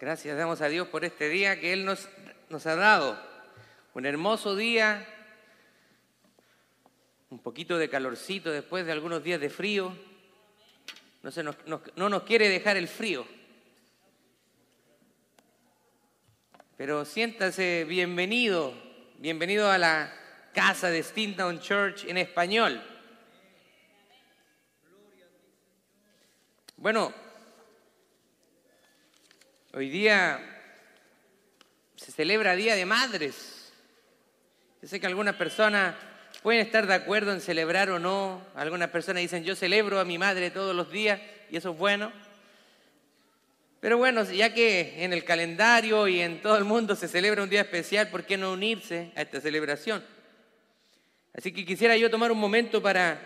Gracias damos a Dios por este día que Él nos, ha dado. Un hermoso día, un poquito de calorcito después de algunos días de frío. No, nos, no nos quiere dejar el frío. Pero siéntase bienvenido, bienvenido a la casa de Stintown Church en español. Bueno, Hoy día se celebra Día de Madres. Yo sé que algunas personas pueden estar de acuerdo en celebrar o no. Algunas personas dicen, yo celebro a mi madre todos los días y eso es bueno. Pero bueno, ya que en el calendario y en todo el mundo se celebra un día especial, ¿por qué no unirse a esta celebración? Así que quisiera yo tomar un momento para,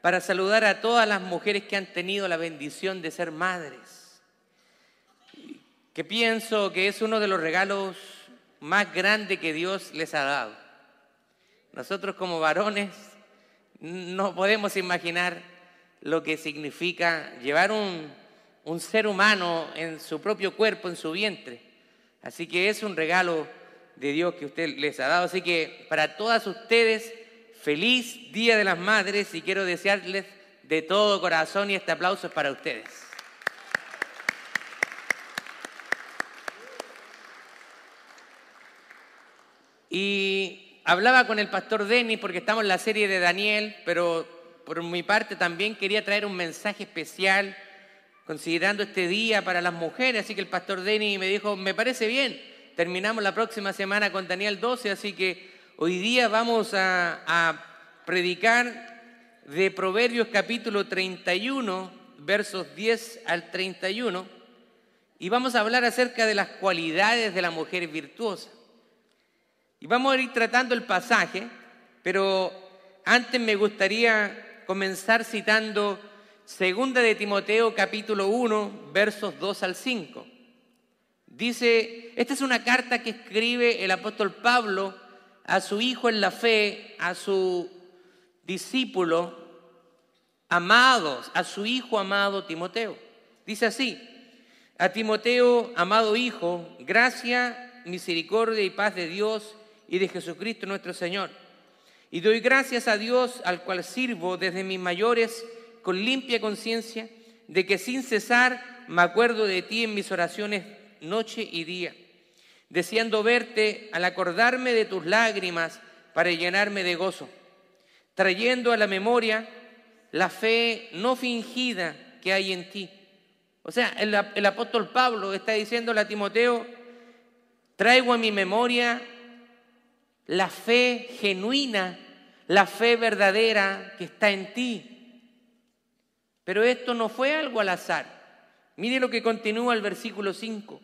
para saludar a todas las mujeres que han tenido la bendición de ser madres que pienso que es uno de los regalos más grandes que Dios les ha dado. Nosotros como varones no podemos imaginar lo que significa llevar un, un ser humano en su propio cuerpo, en su vientre. Así que es un regalo de Dios que usted les ha dado. Así que para todas ustedes, feliz Día de las Madres y quiero desearles de todo corazón y este aplauso es para ustedes. Y hablaba con el pastor Denis porque estamos en la serie de Daniel, pero por mi parte también quería traer un mensaje especial considerando este día para las mujeres. Así que el pastor Denis me dijo, me parece bien, terminamos la próxima semana con Daniel 12, así que hoy día vamos a, predicar de Proverbios capítulo 31, versos 10 al 31, y vamos a hablar acerca de las cualidades de la mujer virtuosa. Y vamos a ir tratando el pasaje, pero antes me gustaría comenzar citando Segunda de Timoteo capítulo 1, versos 2 al 5. Dice, esta es una carta que escribe el apóstol Pablo a su hijo en la fe, a su discípulo amados, a su hijo amado Timoteo. Dice así, a Timoteo, amado hijo, gracia, misericordia y paz de Dios y de Jesucristo nuestro Señor. Y doy gracias a Dios al cual sirvo desde mis mayores con limpia conciencia, de que sin cesar me acuerdo de ti en mis oraciones noche y día, deseando verte al acordarme de tus lágrimas para llenarme de gozo, trayendo a la memoria la fe no fingida que hay en ti. O sea, el, apóstol Pablo está diciéndole a Timoteo, traigo a mi memoria la fe genuina, la fe verdadera que está en ti. Pero esto no fue algo al azar. Mire lo que continúa el versículo 5,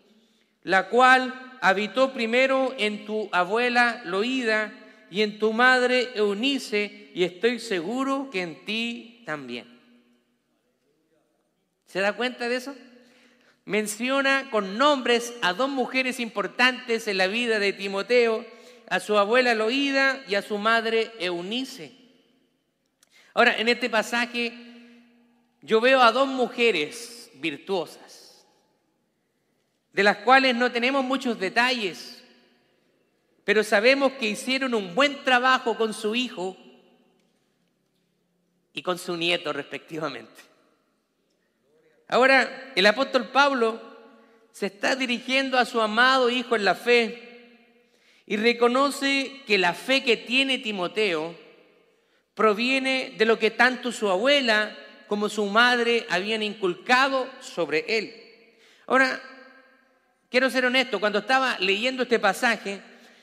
la cual habitó primero en tu abuela Loída y en tu madre Eunice, y estoy seguro que en ti también. ¿Se da cuenta de eso? Menciona con nombres a dos mujeres importantes en la vida de Timoteo, a su abuela Loída y a su madre Eunice. Ahora, en este pasaje yo veo a dos mujeres virtuosas, de las cuales no tenemos muchos detalles, pero sabemos que hicieron un buen trabajo con su hijo y con su nieto respectivamente. Ahora, el apóstol Pablo se está dirigiendo a su amado hijo en la fe y reconoce que la fe que tiene Timoteo proviene de lo que tanto su abuela como su madre habían inculcado sobre él. Ahora, quiero ser honesto, cuando estaba leyendo este pasaje,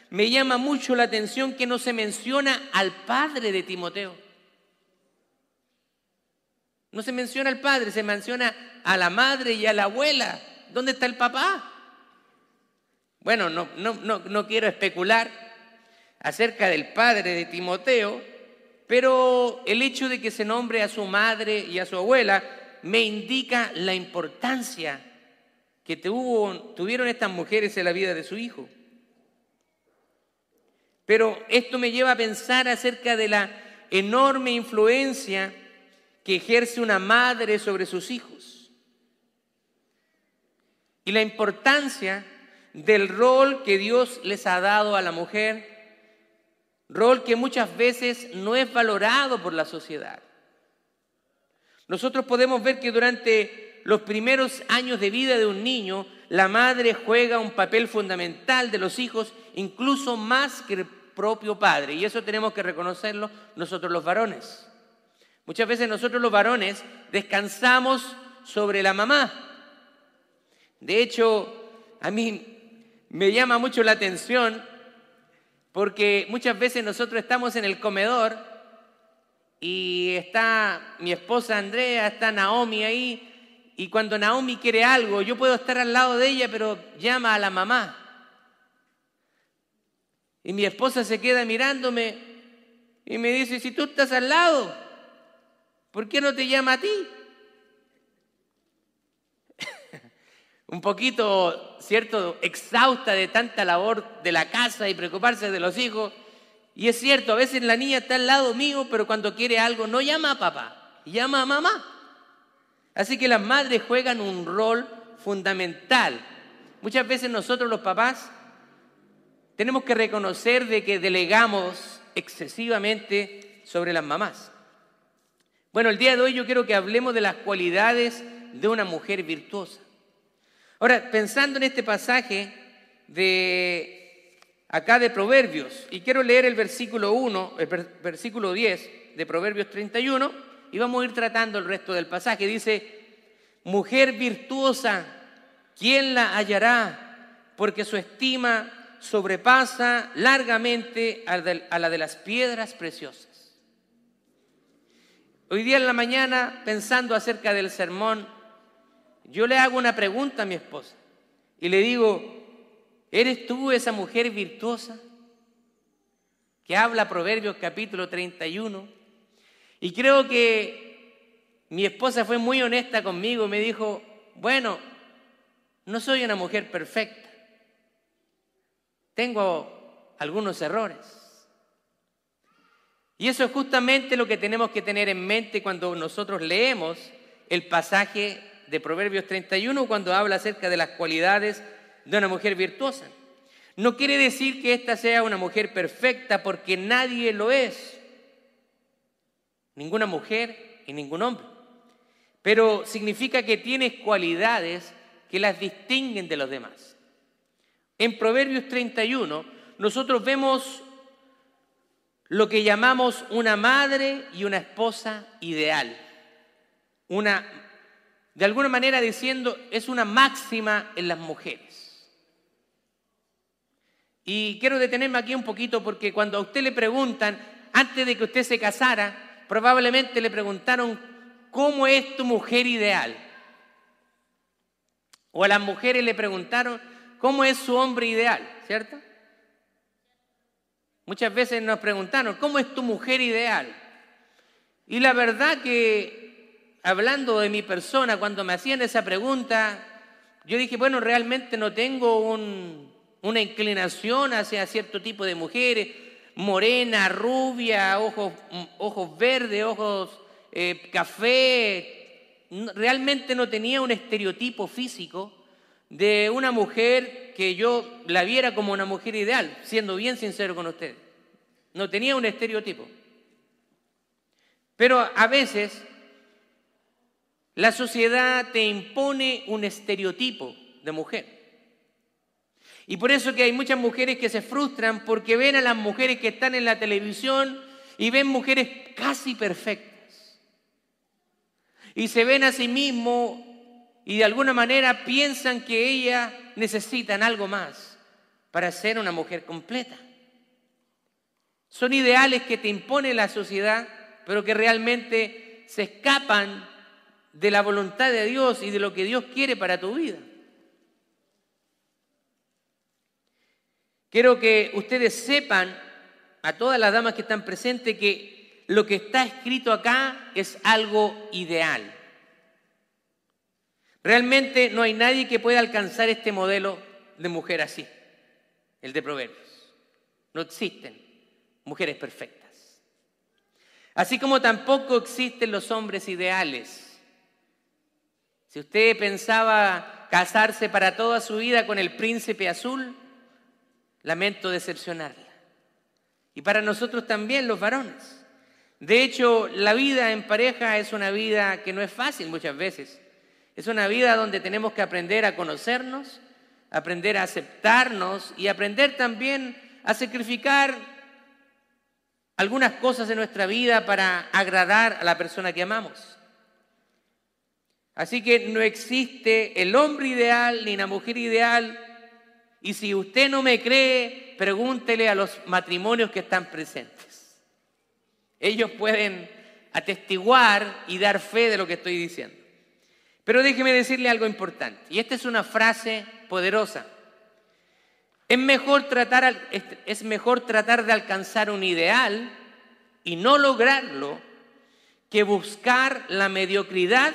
me llama mucho la atención que no se menciona al padre de Timoteo. No se menciona al padre, se menciona a la madre y a la abuela. ¿Dónde está el papá? Bueno, no, no, no, quiero especular acerca del padre de Timoteo, pero el hecho de que se nombre a su madre y a su abuela me indica la importancia que tuvieron estas mujeres en la vida de su hijo. Pero esto me lleva a pensar acerca de la enorme influencia que ejerce una madre sobre sus hijos. y la importancia del rol que Dios les ha dado a la mujer, rol que muchas veces no es valorado por la sociedad. Nosotros podemos ver que durante los primeros años de vida de un niño, la madre juega un papel fundamental de los hijos, incluso más que el propio padre. Y eso tenemos que reconocerlo nosotros los varones. Muchas veces nosotros los varones descansamos sobre la mamá. De hecho, a mí me llama mucho la atención porque muchas veces nosotros estamos en el comedor y está mi esposa Andrea, está Naomi ahí, y cuando Naomi quiere algo, yo puedo estar al lado de ella, pero llama a la mamá. Y mi esposa se queda mirándome y me dice, si tú estás al lado, ¿por qué no te llama a ti? Un poquito, ¿cierto?, exhausta de tanta labor de la casa y preocuparse de los hijos. Y es cierto, a veces la niña está al lado mío, pero cuando quiere algo no llama a papá, llama a mamá. Así que las madres juegan un rol fundamental. Muchas veces nosotros los papás tenemos que reconocer de que delegamos excesivamente sobre las mamás. Bueno, el día de hoy yo quiero que hablemos de las cualidades de una mujer virtuosa. Ahora, pensando en este pasaje de acá de Proverbios. Y quiero leer el versículo 1, el versículo 10 de Proverbios 31 y vamos a ir tratando el resto del pasaje. Dice, mujer virtuosa, ¿quién la hallará? Porque su estima sobrepasa largamente a la de las piedras preciosas. Hoy día en la mañana, pensando acerca del sermón, yo le hago una pregunta a mi esposa y le digo, ¿Eres tú esa mujer virtuosa que habla Proverbios capítulo 31? Y creo que mi esposa fue muy honesta conmigo, me dijo, bueno, no soy una mujer perfecta, tengo algunos errores. Y eso es justamente lo que tenemos que tener en mente cuando nosotros leemos el pasaje de Proverbios 31, cuando habla acerca de las cualidades de una mujer virtuosa. No quiere decir que ésta sea una mujer perfecta porque nadie lo es. Ninguna mujer y ningún hombre. Pero significa que tiene cualidades que las distinguen de los demás. En Proverbios 31 nosotros vemos lo que llamamos una madre y una esposa ideal. Una, de alguna manera diciendo, es una máxima en las mujeres. Y quiero detenerme aquí un poquito porque cuando a usted le preguntan, antes de que usted se casara, probablemente le preguntaron, ¿cómo es tu mujer ideal? O a las mujeres le preguntaron, ¿cómo es su hombre ideal? ¿Cierto? Muchas veces nos preguntaron, ¿cómo es tu mujer ideal? Y la verdad que, hablando de mi persona, cuando me hacían esa pregunta, yo dije, bueno, realmente no tengo un, una inclinación hacia cierto tipo de mujeres, morena, rubia, ojos, ojos verdes, ojos eh, café. Realmente no tenía un estereotipo físico de una mujer que yo la viera como una mujer ideal, siendo bien sincero con usted. No tenía un estereotipo. Pero a veces la sociedad te impone un estereotipo de mujer. Y por eso que hay muchas mujeres que se frustran porque ven a las mujeres que están en la televisión y ven mujeres casi perfectas. Y se ven a sí mismos y de alguna manera piensan que ellas necesitan algo más para ser una mujer completa. Son ideales que te impone la sociedad, pero que realmente se escapan de la voluntad de Dios y de lo que Dios quiere para tu vida. Quiero que ustedes sepan, a todas las damas que están presentes, que lo que está escrito acá es algo ideal. Realmente no hay nadie que pueda alcanzar este modelo de mujer así, el de Proverbios. No existen mujeres perfectas. Así como tampoco existen los hombres ideales. Si usted pensaba casarse para toda su vida con el príncipe azul, lamento decepcionarla. Y para nosotros también, los varones. De hecho, la vida en pareja es una vida que no es fácil muchas veces. Es una vida donde tenemos que aprender a conocernos, aprender a aceptarnos y aprender también a sacrificar algunas cosas en nuestra vida para agradar a la persona que amamos. Así que no existe el hombre ideal ni la mujer ideal. Y si usted no me cree, pregúntele a los matrimonios que están presentes. Ellos pueden atestiguar y dar fe de lo que estoy diciendo. Pero déjeme decirle algo importante. Y esta es una frase poderosa. Es mejor tratar, es mejor tratar de alcanzar un ideal y no lograrlo que buscar la mediocridad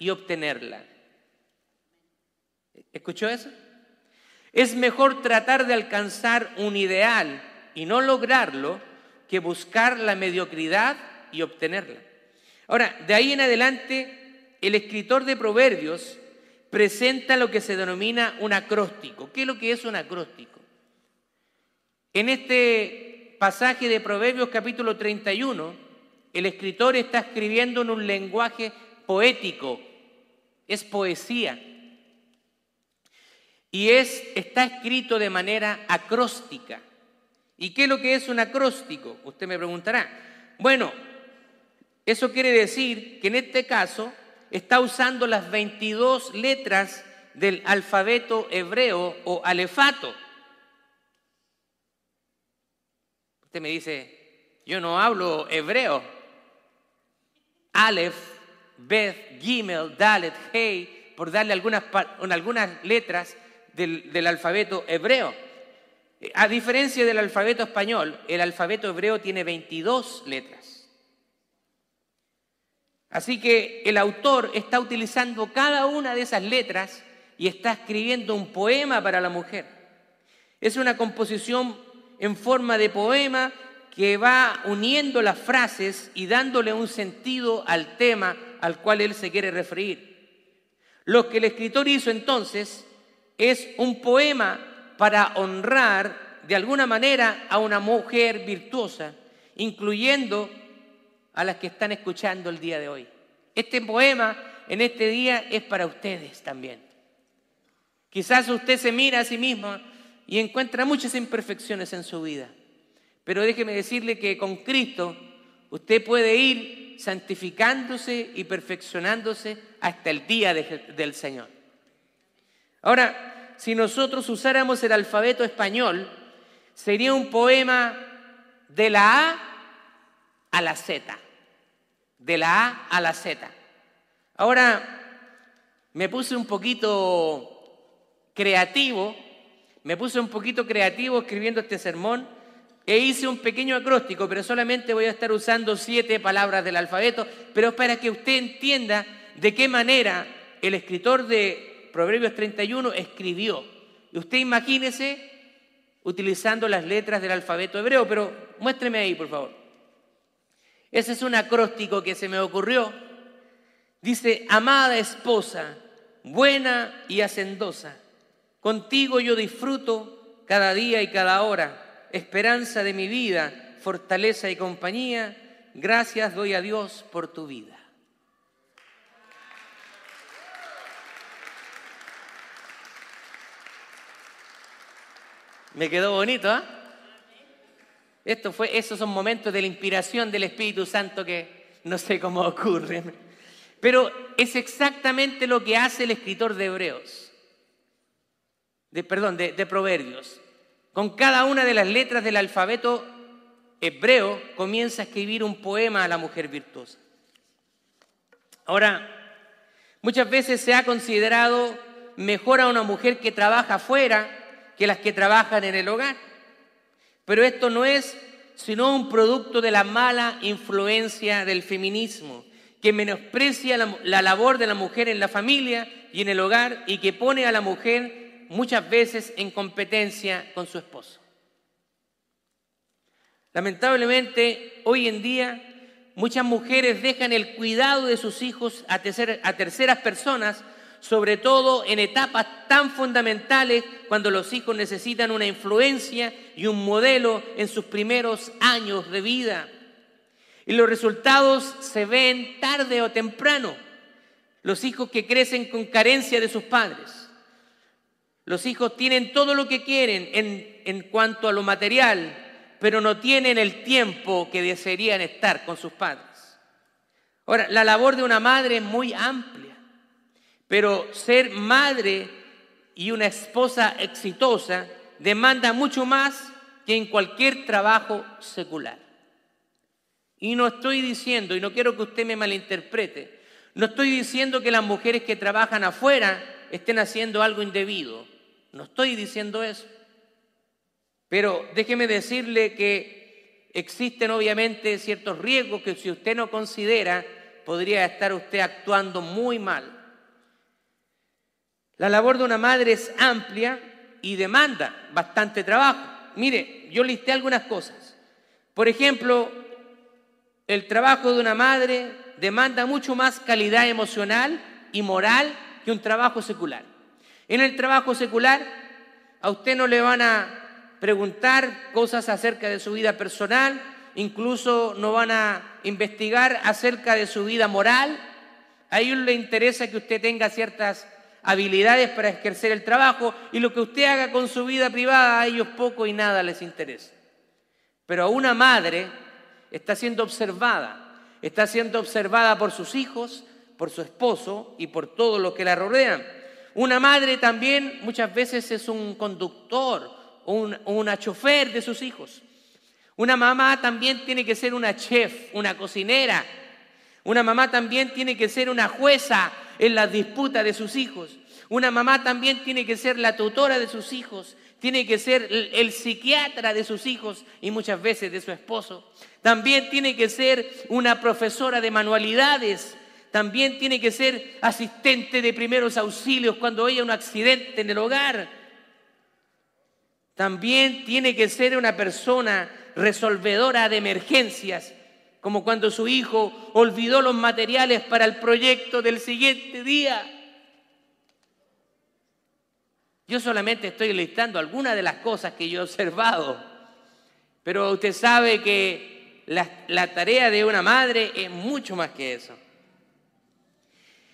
y obtenerla. ¿Escuchó eso? Es mejor tratar de alcanzar un ideal y no lograrlo que buscar la mediocridad y obtenerla. Ahora, de ahí en adelante, el escritor de Proverbios presenta lo que se denomina un acróstico. ¿Qué es lo que es un acróstico? En este pasaje de Proverbios capítulo 31, el escritor está escribiendo en un lenguaje poético, es poesía. Y es, está escrito de manera acróstica. ¿Y qué es lo que es un acróstico? Usted me preguntará. Bueno, eso quiere decir que en este caso está usando las 22 letras del alfabeto hebreo o alefato. Usted me dice, yo no hablo hebreo. Aleph, Beth, Gimel, Dalet, Hey, por darle algunas, algunas letras del, del alfabeto hebreo. A diferencia del alfabeto español, el alfabeto hebreo tiene 22 letras. Así que el autor está utilizando cada una de esas letras y está escribiendo un poema para la mujer. Es una composición en forma de poema que va uniendo las frases y dándole un sentido al tema al cual él se quiere referir. Lo que el escritor hizo entonces es un poema para honrar de alguna manera a una mujer virtuosa, incluyendo a las que están escuchando el día de hoy. Este poema en este día es para ustedes también. Quizás usted se mira a sí mismo y encuentra muchas imperfecciones en su vida, pero déjeme decirle que con Cristo usted puede ir santificándose y perfeccionándose hasta el día del Señor. Ahora, si nosotros usáramos el alfabeto español, sería un poema de la A a la Z, de la A a la Z. Ahora, me puse un poquito creativo, me puse un poquito creativo escribiendo este sermón e hice un pequeño acróstico, pero solamente voy a estar usando siete palabras del alfabeto, pero para que usted entienda de qué manera el escritor de Proverbios 31 escribió. Y usted imagínese utilizando las letras del alfabeto hebreo, pero muéstreme ahí, por favor. Ese es un acróstico que se me ocurrió. Dice, amada esposa, buena y hacendosa, contigo yo disfruto cada día y cada hora, esperanza de mi vida, fortaleza y compañía, gracias doy a Dios por tu vida. Me quedó bonito, ¿ah? Esto fue, esos son momentos de la inspiración del Espíritu Santo que no sé cómo ocurren. Pero es exactamente lo que hace el escritor de Hebreos, de, perdón, de, de Proverbios. Con cada una de las letras del alfabeto hebreo comienza a escribir un poema a la mujer virtuosa. Ahora, muchas veces se ha considerado mejor a una mujer que trabaja afuera que las que trabajan en el hogar. Pero esto no es sino un producto de la mala influencia del feminismo, que menosprecia la, labor de la mujer en la familia y en el hogar y que pone a la mujer muchas veces en competencia con su esposo. Lamentablemente, hoy en día, muchas mujeres dejan el cuidado de sus hijos a terceras personas sobre todo en etapas tan fundamentales cuando los hijos necesitan una influencia y un modelo en sus primeros años de vida. Y los resultados se ven tarde o temprano. Los hijos que crecen con carencia de sus padres. Los hijos tienen todo lo que quieren en, cuanto a lo material, pero no tienen el tiempo que desearían estar con sus padres. Ahora, la labor de una madre es muy amplia, pero ser madre y una esposa exitosa demanda mucho más que en cualquier trabajo secular. Y no estoy diciendo, y no quiero que usted me malinterprete, no estoy diciendo que las mujeres que trabajan afuera estén haciendo algo indebido. No estoy diciendo eso. Pero déjeme decirle que existen obviamente ciertos riesgos que si usted no considera, podría estar usted actuando muy mal. La labor de una madre es amplia y demanda bastante trabajo. Mire, yo listé algunas cosas. Por ejemplo, el trabajo de una madre demanda mucho más calidad emocional y moral que un trabajo secular. En el trabajo secular a usted no le van a preguntar cosas acerca de su vida personal, incluso no van a investigar acerca de su vida moral. A ellos les interesa que usted tenga ciertas habilidades para ejercer el trabajo y lo que usted haga con su vida privada a ellos poco y nada les interesa. Pero a una madre está siendo observada, está siendo observada por sus hijos, por su esposo y por todos los que la rodean. Una madre también muchas veces es un conductor o una chofer de sus hijos. Una mamá también tiene que ser una chef, una cocinera. Una mamá también tiene que ser una jueza en las disputas de sus hijos. Una mamá también tiene que ser la tutora de sus hijos, tiene que ser el, psiquiatra de sus hijos y muchas veces de su esposo. También tiene que ser una profesora de manualidades. También tiene que ser asistente de primeros auxilios cuando haya un accidente en el hogar. También tiene que ser una persona resolvedora de emergencias, como cuando su hijo olvidó los materiales para el proyecto del siguiente día. Yo solamente estoy listando algunas de las cosas que yo he observado, pero usted sabe que la, la tarea de una madre es mucho más que eso.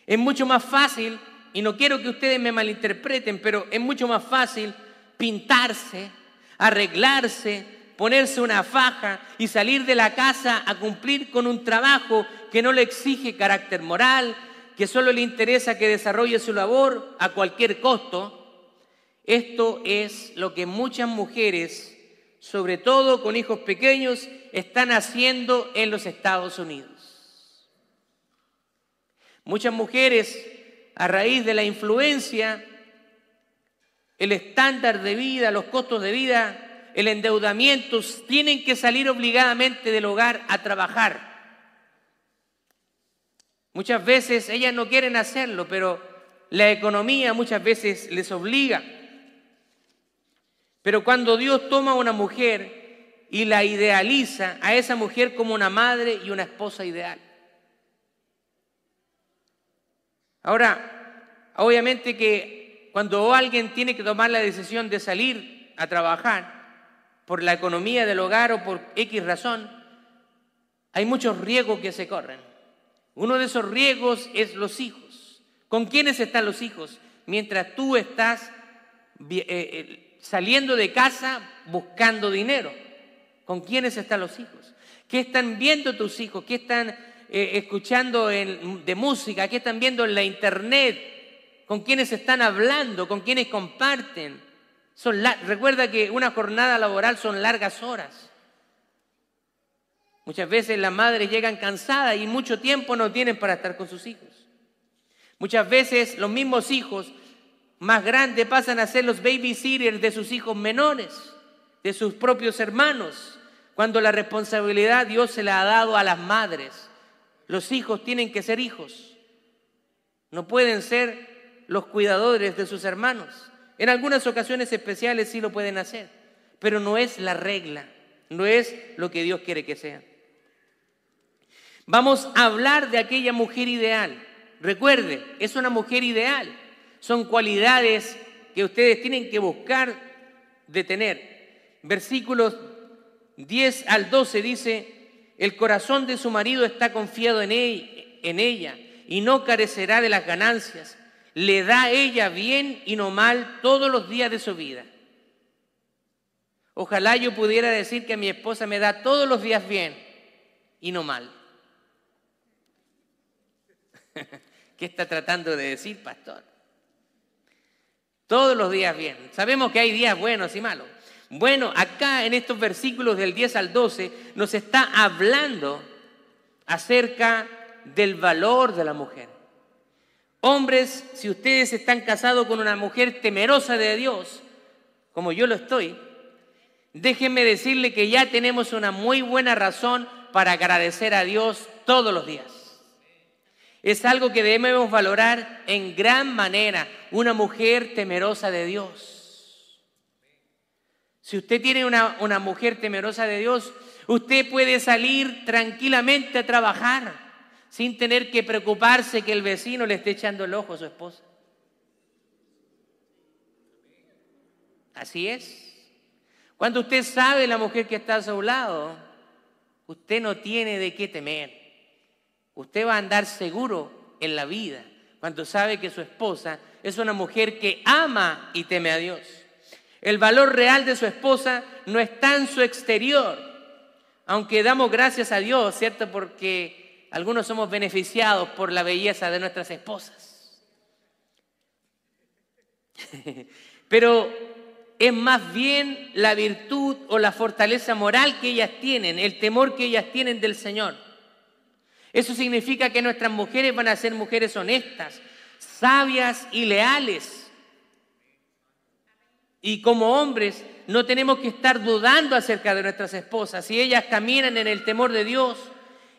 Es mucho más fácil, y no quiero que ustedes me malinterpreten, pero es mucho más fácil pintarse, arreglarse, ponerse una faja y salir de la casa a cumplir con un trabajo que no le exige carácter moral, que solo le interesa que desarrolle su labor a cualquier costo. Esto es lo que muchas mujeres, sobre todo con hijos pequeños, están haciendo en los Estados Unidos. Muchas mujeres, a raíz de la influencia, el estándar de vida, los costos de vida, el endeudamiento, tienen que salir obligadamente del hogar a trabajar. Muchas veces ellas no quieren hacerlo, pero la economía muchas veces les obliga. Pero cuando Dios toma a una mujer y la idealiza a esa mujer como una madre y una esposa ideal. Ahora, obviamente que cuando alguien tiene que tomar la decisión de salir a trabajar, por la economía del hogar o por X razón, hay muchos riesgos que se corren. Uno de esos riesgos es los hijos. ¿Con quiénes están los hijos? Mientras tú estás eh, eh, saliendo de casa buscando dinero. ¿Con quiénes están los hijos? ¿Qué están viendo tus hijos? ¿Qué están eh, escuchando de música? ¿Qué están viendo en la internet? ¿Con quiénes están hablando? ¿Con quiénes comparten? recuerda que una jornada laboral son largas horas. Muchas veces las madres llegan cansadas y mucho tiempo no tienen para estar con sus hijos. Muchas veces los mismos hijos más grandes pasan a ser los babysitters de sus hijos menores, de sus propios hermanos, cuando la responsabilidad Dios se la ha dado a las madres. Los hijos tienen que ser hijos, no pueden ser los cuidadores de sus hermanos. En algunas ocasiones especiales sí lo pueden hacer, pero no es la regla, no es lo que Dios quiere que sea. Vamos a hablar de aquella mujer ideal. Recuerde, es una mujer ideal. Son cualidades que ustedes tienen que buscar de tener. Versículos 10 al 12 dice, el corazón de su marido está confiado en ella y no carecerá de las ganancias. Le da ella bien y no mal todos los días de su vida. Ojalá yo pudiera decir que mi esposa me da todos los días bien y no mal. ¿Qué está tratando de decir, pastor? Todos los días bien. Sabemos que hay días buenos y malos. Bueno, acá en estos versículos del 10 al 12 nos está hablando acerca del valor de la mujer. Hombres, si ustedes están casados con una mujer temerosa de Dios, como yo lo estoy, déjenme decirle que ya tenemos una muy buena razón para agradecer a Dios todos los días. Es algo que debemos valorar en gran manera, una mujer temerosa de Dios. Si usted tiene una, una mujer temerosa de Dios, usted puede salir tranquilamente a trabajar sin tener que preocuparse que el vecino le esté echando el ojo a su esposa. Así es. Cuando usted sabe la mujer que está a su lado, usted no tiene de qué temer. Usted va a andar seguro en la vida cuando sabe que su esposa es una mujer que ama y teme a Dios. El valor real de su esposa no está en su exterior, aunque damos gracias a Dios, ¿cierto? Porque algunos somos beneficiados por la belleza de nuestras esposas. Pero es más bien la virtud o la fortaleza moral que ellas tienen, el temor que ellas tienen del Señor. Eso significa que nuestras mujeres van a ser mujeres honestas, sabias y leales. Y como hombres no tenemos que estar dudando acerca de nuestras esposas. Si ellas caminan en el temor de Dios,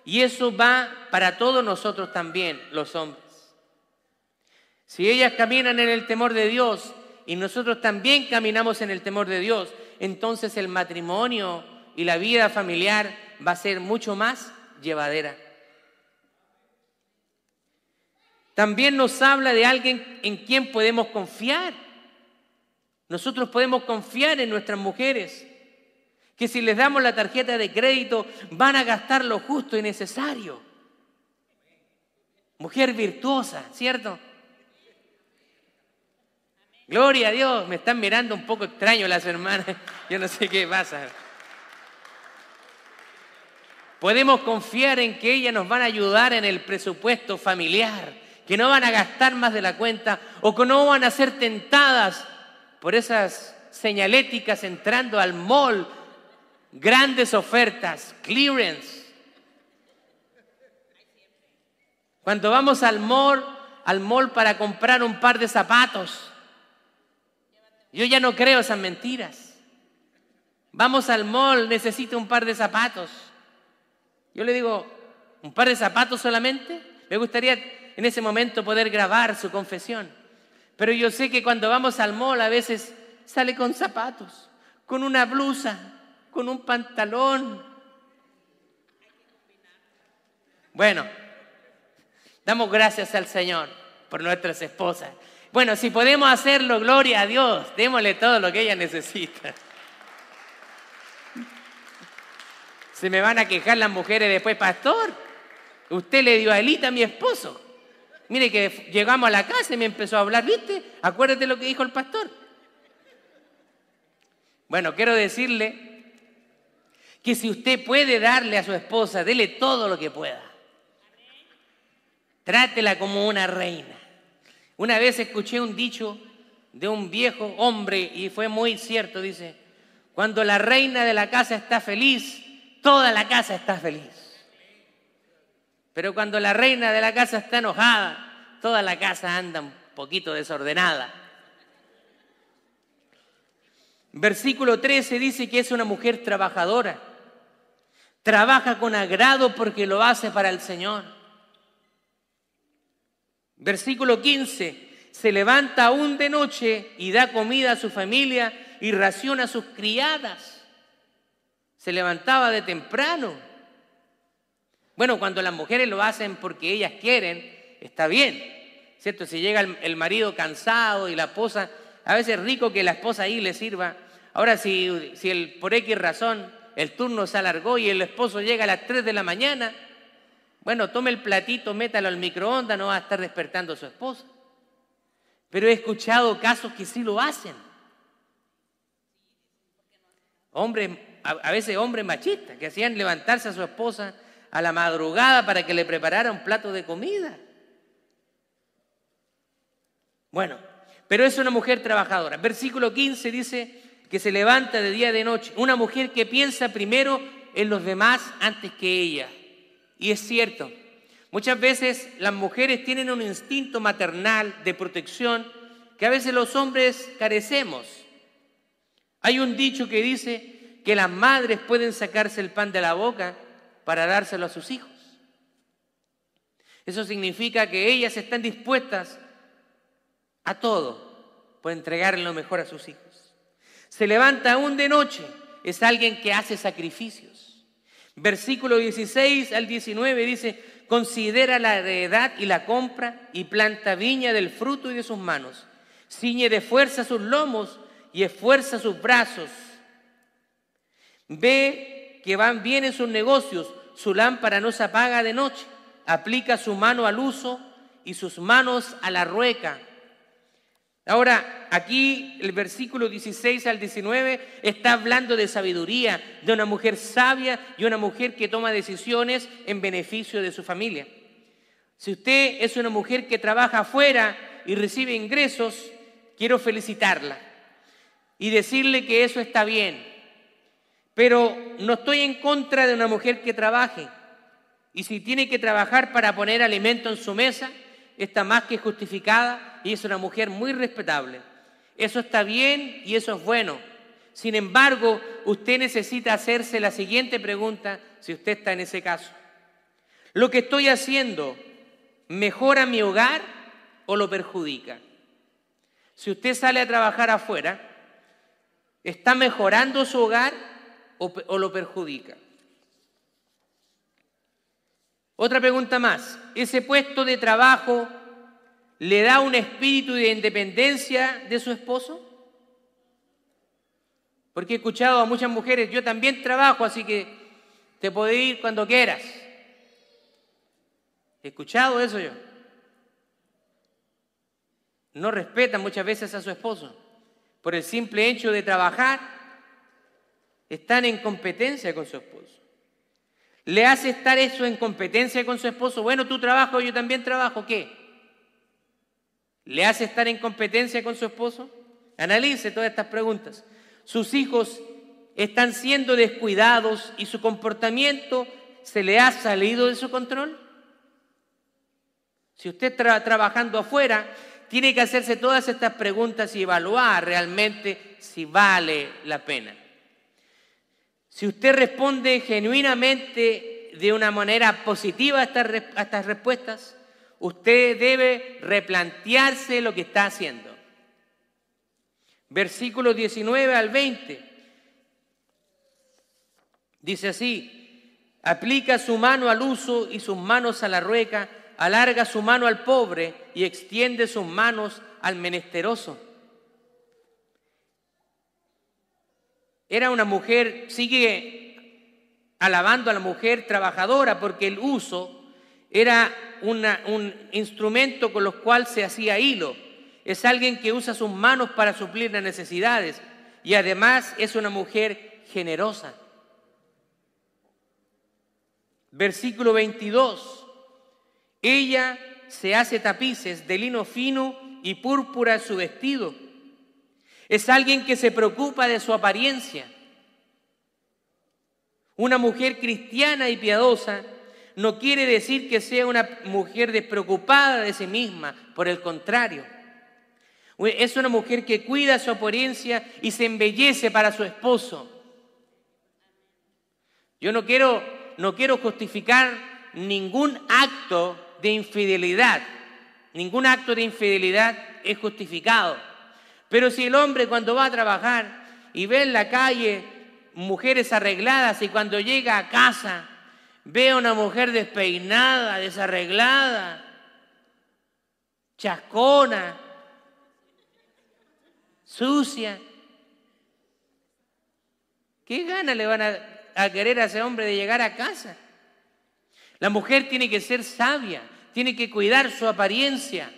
y eso va para todos nosotros también, los hombres. Si ellas caminan en el temor de Dios y nosotros también caminamos en el temor de Dios, entonces el matrimonio y la vida familiar va a ser mucho más llevadera. También nos habla de alguien en quien podemos confiar. Nosotros podemos confiar en nuestras mujeres, que si les damos la tarjeta de crédito van a gastar lo justo y necesario. Mujer virtuosa, ¿cierto? Gloria a Dios, me están mirando un poco extraño las hermanas, yo no sé qué pasa. Podemos confiar en que ellas nos van a ayudar en el presupuesto familiar que no van a gastar más de la cuenta o que no van a ser tentadas por esas señaléticas entrando al mall, grandes ofertas, clearance. Cuando vamos al mall, al mall para comprar un par de zapatos, yo ya no creo esas mentiras. Vamos al mall, necesito un par de zapatos. Yo le digo, ¿un par de zapatos solamente? Me gustaría en ese momento poder grabar su confesión. Pero yo sé que cuando vamos al mall a veces sale con zapatos, con una blusa, con un pantalón. Bueno, damos gracias al Señor por nuestras esposas. Bueno, si podemos hacerlo, gloria a Dios, démosle todo lo que ella necesita. Se me van a quejar las mujeres después, pastor. Usted le dio a Elita a mi esposo. Mire que llegamos a la casa y me empezó a hablar, ¿viste? Acuérdate lo que dijo el pastor. Bueno, quiero decirle que si usted puede darle a su esposa, dele todo lo que pueda. Trátela como una reina. Una vez escuché un dicho de un viejo hombre y fue muy cierto, dice, cuando la reina de la casa está feliz, toda la casa está feliz. Pero cuando la reina de la casa está enojada, toda la casa anda un poquito desordenada. Versículo 13 dice que es una mujer trabajadora. Trabaja con agrado porque lo hace para el Señor. Versículo 15. Se levanta aún de noche y da comida a su familia y raciona a sus criadas. Se levantaba de temprano bueno, cuando las mujeres lo hacen porque ellas quieren, está bien, ¿cierto? Si llega el, marido cansado y la esposa, a veces es rico que la esposa ahí le sirva. Ahora, si, si por X razón el turno se alargó y el esposo llega a las 3 de la mañana, bueno, tome el platito, métalo al microondas, no va a estar despertando a su esposa. Pero he escuchado casos que sí lo hacen. Hombres, a veces hombres machistas, que hacían levantarse a su esposa a la madrugada para que le preparara un plato de comida. Bueno, pero es una mujer trabajadora. Versículo 15 dice que se levanta de día y de noche. Una mujer que piensa primero en los demás antes que ella. Y es cierto, muchas veces las mujeres tienen un instinto maternal de protección que a veces los hombres carecemos. Hay un dicho que dice que las madres pueden sacarse el pan de la boca para dárselo a sus hijos. Eso significa que ellas están dispuestas a todo por entregarle lo mejor a sus hijos. Se levanta aún de noche, es alguien que hace sacrificios. Versículo 16 al 19 dice, considera la heredad y la compra y planta viña del fruto y de sus manos. Ciñe de fuerza sus lomos y esfuerza sus brazos. Ve que van bien en sus negocios, su lámpara no se apaga de noche. Aplica su mano al uso y sus manos a la rueca. Ahora, aquí el versículo 16 al 19 está hablando de sabiduría, de una mujer sabia y una mujer que toma decisiones en beneficio de su familia. Si usted es una mujer que trabaja afuera y recibe ingresos, quiero felicitarla y decirle que eso está bien. Pero no estoy en contra de una mujer que trabaje. Y si tiene que trabajar para poner alimento en su mesa, está más que justificada y es una mujer muy respetable. Eso está bien y eso es bueno. Sin embargo, usted necesita hacerse la siguiente pregunta si usted está en ese caso. ¿Lo que estoy haciendo mejora mi hogar o lo perjudica? Si usted sale a trabajar afuera, ¿está mejorando su hogar o, lo perjudica? Otra pregunta más. ¿Ese puesto de trabajo le da un espíritu de independencia de su esposo? Porque he escuchado a muchas mujeres, yo también trabajo, así que te puedo ir cuando quieras. He escuchado eso yo. No respetan muchas veces a su esposo. Por el simple hecho de trabajar, están en competencia con su esposo. ¿Le hace estar eso en competencia con su esposo? Bueno, tú trabajas, yo también trabajo, ¿qué? ¿Le hace estar en competencia con su esposo? Analice todas estas preguntas. Sus hijos están siendo descuidados y su comportamiento se le ha salido de su control. Si usted está trabajando afuera, tiene que hacerse todas estas preguntas y evaluar realmente si vale la pena. Si usted responde genuinamente de una manera positiva a estas, respuestas, usted debe replantearse lo que está haciendo. Versículo 19 al 20. Dice así, aplica su mano al uso y sus manos a la rueca, alarga su mano al pobre y extiende sus manos al menesteroso. Era una mujer, sigue alabando a la mujer trabajadora porque el uso era un instrumento con los cual se hacía hilo. Es alguien que usa sus manos para suplir las necesidades y además es una mujer generosa. Versículo 22. Ella se hace tapices de lino fino y púrpura su vestido es alguien que se preocupa de su apariencia. Una mujer cristiana y piadosa no quiere decir que sea una mujer despreocupada de sí misma, por el contrario. Es una mujer que cuida su apariencia y se embellece para su esposo. Yo no quiero, no quiero justificar ningún acto de infidelidad. Ningún acto de infidelidad es justificado. Pero si el hombre cuando va a trabajar y ve en la calle mujeres arregladas y cuando llega a casa ve a una mujer despeinada, desarreglada, chascona, sucia. ¿Qué gana le van a, a querer a ese hombre de llegar a casa? La mujer tiene que ser sabia, tiene que cuidar su apariencia.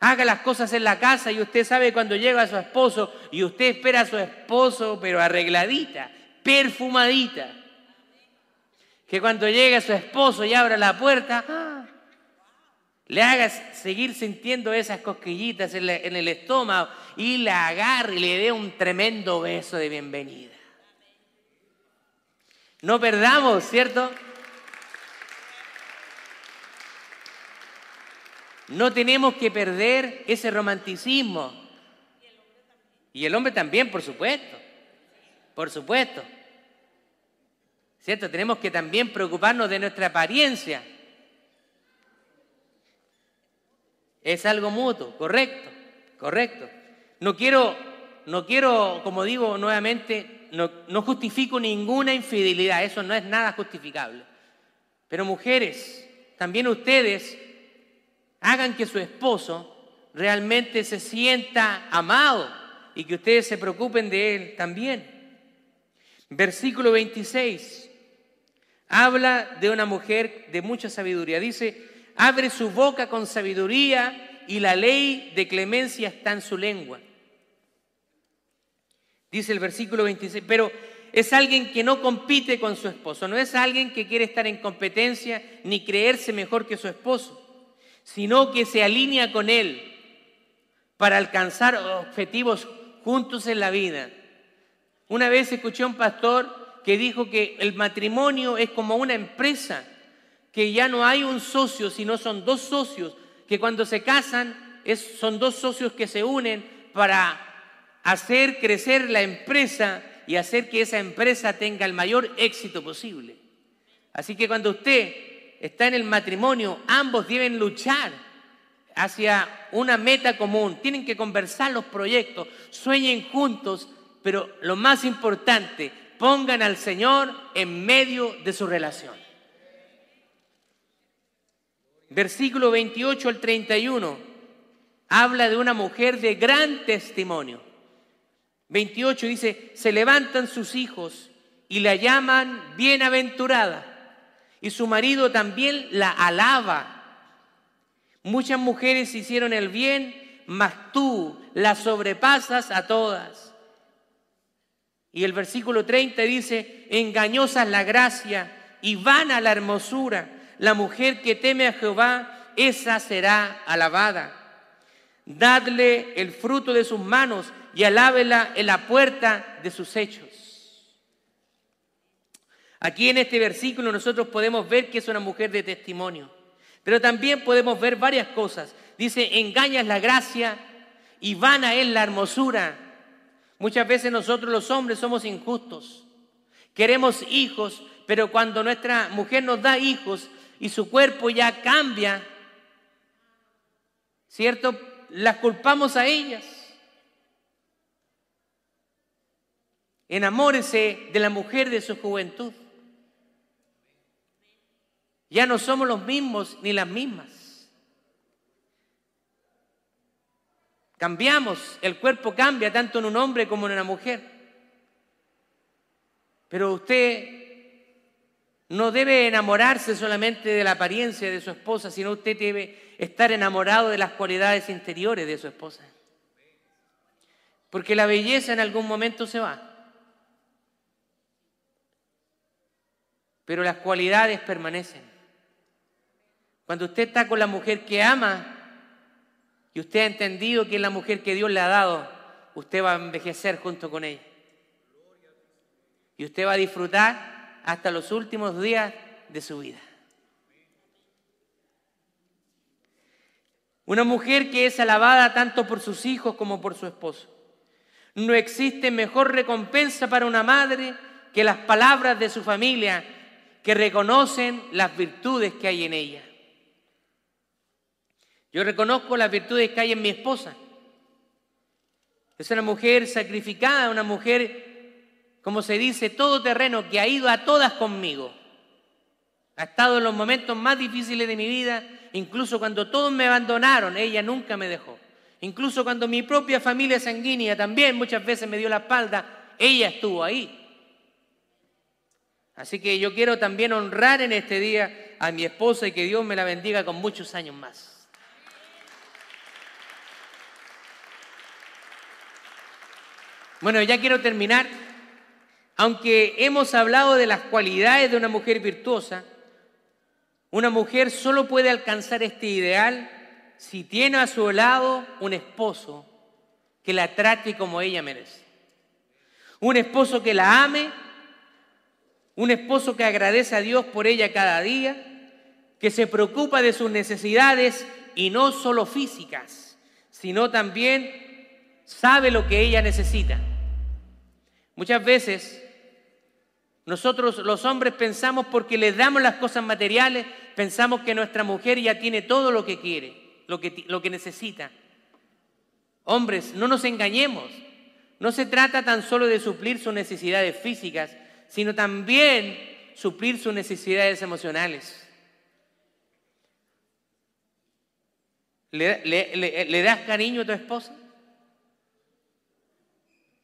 Haga las cosas en la casa y usted sabe cuando llega a su esposo y usted espera a su esposo pero arregladita, perfumadita. Que cuando llegue su esposo y abra la puerta, ¡ah! le haga seguir sintiendo esas cosquillitas en, en el estómago y la agarre y le dé un tremendo beso de bienvenida. No perdamos, ¿cierto? No tenemos que perder ese romanticismo. Y el hombre también, por supuesto. Por supuesto. ¿Cierto? Tenemos que también preocuparnos de nuestra apariencia. Es algo mutuo, correcto, correcto. No quiero, no quiero, como digo nuevamente, no, no justifico ninguna infidelidad, eso no es nada justificable. Pero mujeres, también ustedes hagan que su esposo realmente se sienta amado y que ustedes se preocupen de él también. Versículo 26 habla de una mujer de mucha sabiduría. Dice, abre su boca con sabiduría y la ley de clemencia está en su lengua. Dice el versículo 26, pero es alguien que no compite con su esposo, no es alguien que quiere estar en competencia ni creerse mejor que su esposo sino que se alinea con Él para alcanzar objetivos juntos en la vida. Una vez escuché a un pastor que dijo que el matrimonio es como una empresa, que ya no hay un socio, sino son dos socios, que cuando se casan son dos socios que se unen para hacer crecer la empresa y hacer que esa empresa tenga el mayor éxito posible. Así que cuando usted está en el matrimonio, ambos deben luchar hacia una meta común, tienen que conversar los proyectos, sueñen juntos, pero lo más importante, pongan al Señor en medio de su relación. Versículo 28 al 31 habla de una mujer de gran testimonio. 28 dice, se levantan sus hijos y la llaman bienaventurada y su marido también la alaba. Muchas mujeres hicieron el bien, mas tú la sobrepasas a todas. Y el versículo 30 dice, engañosa es la gracia y vana la hermosura. La mujer que teme a Jehová, esa será alabada. Dadle el fruto de sus manos y alábela en la puerta de sus hechos. Aquí en este versículo nosotros podemos ver que es una mujer de testimonio, pero también podemos ver varias cosas. Dice, engañas la gracia y vana es la hermosura. Muchas veces nosotros los hombres somos injustos. Queremos hijos, pero cuando nuestra mujer nos da hijos y su cuerpo ya cambia, ¿cierto? Las culpamos a ellas. Enamórese de la mujer de su juventud. Ya no somos los mismos ni las mismas. Cambiamos, el cuerpo cambia tanto en un hombre como en una mujer. Pero usted no debe enamorarse solamente de la apariencia de su esposa, sino usted debe estar enamorado de las cualidades interiores de su esposa. Porque la belleza en algún momento se va. Pero las cualidades permanecen. Cuando usted está con la mujer que ama y usted ha entendido que es la mujer que Dios le ha dado, usted va a envejecer junto con ella. Y usted va a disfrutar hasta los últimos días de su vida. Una mujer que es alabada tanto por sus hijos como por su esposo. No existe mejor recompensa para una madre que las palabras de su familia que reconocen las virtudes que hay en ella. Yo reconozco las virtudes que hay en mi esposa. Es una mujer sacrificada, una mujer, como se dice, todo terreno, que ha ido a todas conmigo. Ha estado en los momentos más difíciles de mi vida, incluso cuando todos me abandonaron, ella nunca me dejó. Incluso cuando mi propia familia sanguínea también muchas veces me dio la espalda, ella estuvo ahí. Así que yo quiero también honrar en este día a mi esposa y que Dios me la bendiga con muchos años más. Bueno, ya quiero terminar. Aunque hemos hablado de las cualidades de una mujer virtuosa, una mujer solo puede alcanzar este ideal si tiene a su lado un esposo que la trate como ella merece. Un esposo que la ame un esposo que agradece a Dios por ella cada día, que se preocupa de sus necesidades y no solo físicas, sino también sabe lo que ella necesita. Muchas veces nosotros los hombres pensamos porque les damos las cosas materiales, pensamos que nuestra mujer ya tiene todo lo que quiere, lo que, lo que necesita. Hombres, no nos engañemos. No se trata tan solo de suplir sus necesidades físicas, sino también suplir sus necesidades emocionales. ¿Le, das cariño a tu esposa?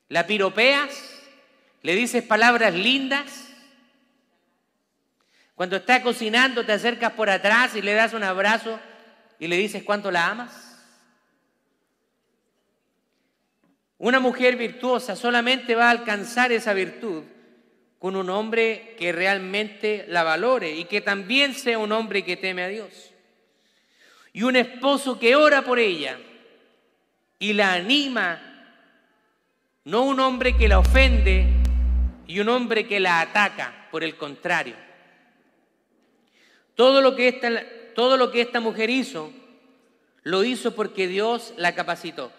¿La piropeas? ¿Le dices palabras lindas? Cuando está cocinando te acercas por atrás y le das un abrazo y le dices cuánto la amas. Una mujer virtuosa solamente va a alcanzar esa virtud con un hombre que realmente la valore y que también sea un hombre que teme a Dios. Y un esposo que ora por ella y la anima, no un hombre que la ofende y un hombre que la ataca, por el contrario. Todo lo que esta, todo lo que esta mujer hizo, lo hizo porque Dios la capacitó.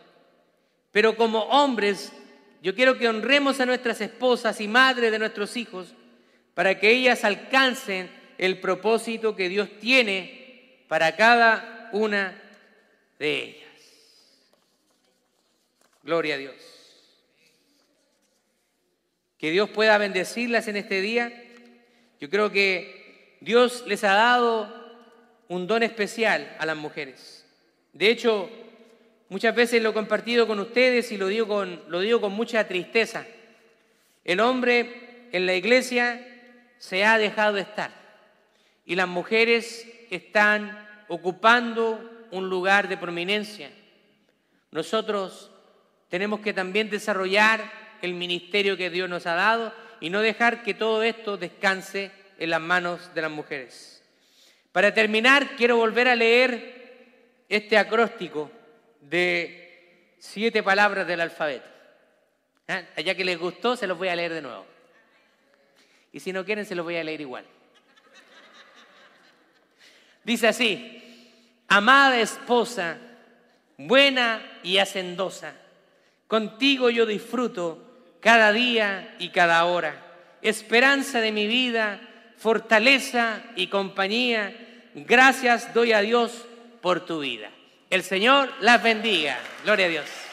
Pero como hombres yo quiero que honremos a nuestras esposas y madres de nuestros hijos para que ellas alcancen el propósito que Dios tiene para cada una de ellas. Gloria a Dios. Que Dios pueda bendecirlas en este día. Yo creo que Dios les ha dado un don especial a las mujeres. De hecho, Muchas veces lo he compartido con ustedes y lo digo con, lo digo con mucha tristeza. El hombre en la iglesia se ha dejado de estar y las mujeres están ocupando un lugar de prominencia. Nosotros tenemos que también desarrollar el ministerio que Dios nos ha dado y no dejar que todo esto descanse en las manos de las mujeres. Para terminar, quiero volver a leer este acróstico de siete palabras del alfabeto. ¿Ah? Ya que les gustó, se los voy a leer de nuevo. Y si no quieren, se los voy a leer igual. Dice así, amada esposa, buena y hacendosa, contigo yo disfruto cada día y cada hora, esperanza de mi vida, fortaleza y compañía, gracias doy a Dios por tu vida. El Señor las bendiga. Gloria a Dios.